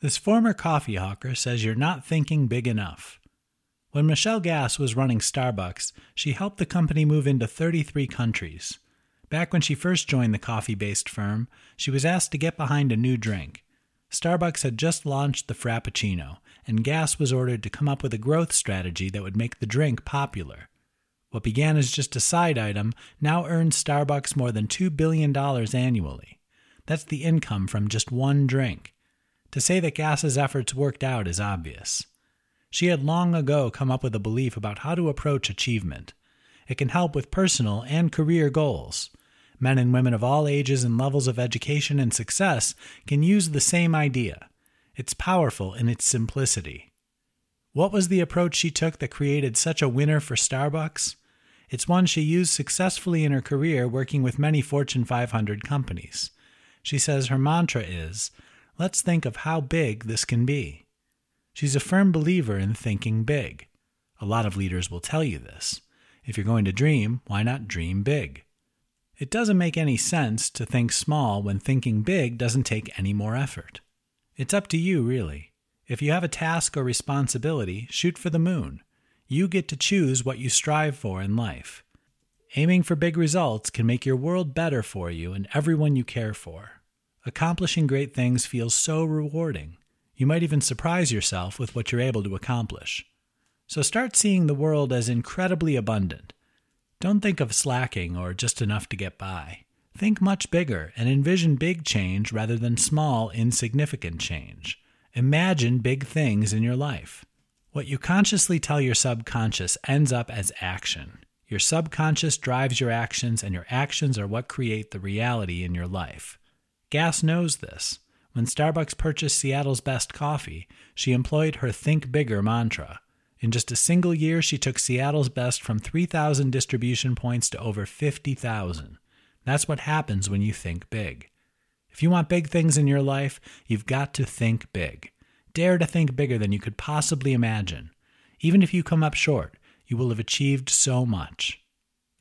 This former coffee hawker says you're not thinking big enough. When Michelle Gass was running Starbucks, she helped the company move into 33 countries. Back when she first joined the coffee based firm, she was asked to get behind a new drink. Starbucks had just launched the Frappuccino, and Gass was ordered to come up with a growth strategy that would make the drink popular. What began as just a side item now earns Starbucks more than $2 billion annually. That's the income from just one drink. To say that Gass's efforts worked out is obvious. She had long ago come up with a belief about how to approach achievement. It can help with personal and career goals. Men and women of all ages and levels of education and success can use the same idea. It's powerful in its simplicity. What was the approach she took that created such a winner for Starbucks? It's one she used successfully in her career working with many Fortune 500 companies. She says her mantra is let's think of how big this can be. She's a firm believer in thinking big. A lot of leaders will tell you this. If you're going to dream, why not dream big? It doesn't make any sense to think small when thinking big doesn't take any more effort. It's up to you, really. If you have a task or responsibility, shoot for the moon. You get to choose what you strive for in life. Aiming for big results can make your world better for you and everyone you care for. Accomplishing great things feels so rewarding. You might even surprise yourself with what you're able to accomplish. So start seeing the world as incredibly abundant. Don't think of slacking or just enough to get by. Think much bigger and envision big change rather than small, insignificant change. Imagine big things in your life. What you consciously tell your subconscious ends up as action. Your subconscious drives your actions, and your actions are what create the reality in your life. Gass knows this. When Starbucks purchased Seattle's best coffee, she employed her Think Bigger mantra. In just a single year, she took Seattle's best from 3,000 distribution points to over 50,000. That's what happens when you think big. If you want big things in your life, you've got to think big. Dare to think bigger than you could possibly imagine. Even if you come up short, you will have achieved so much.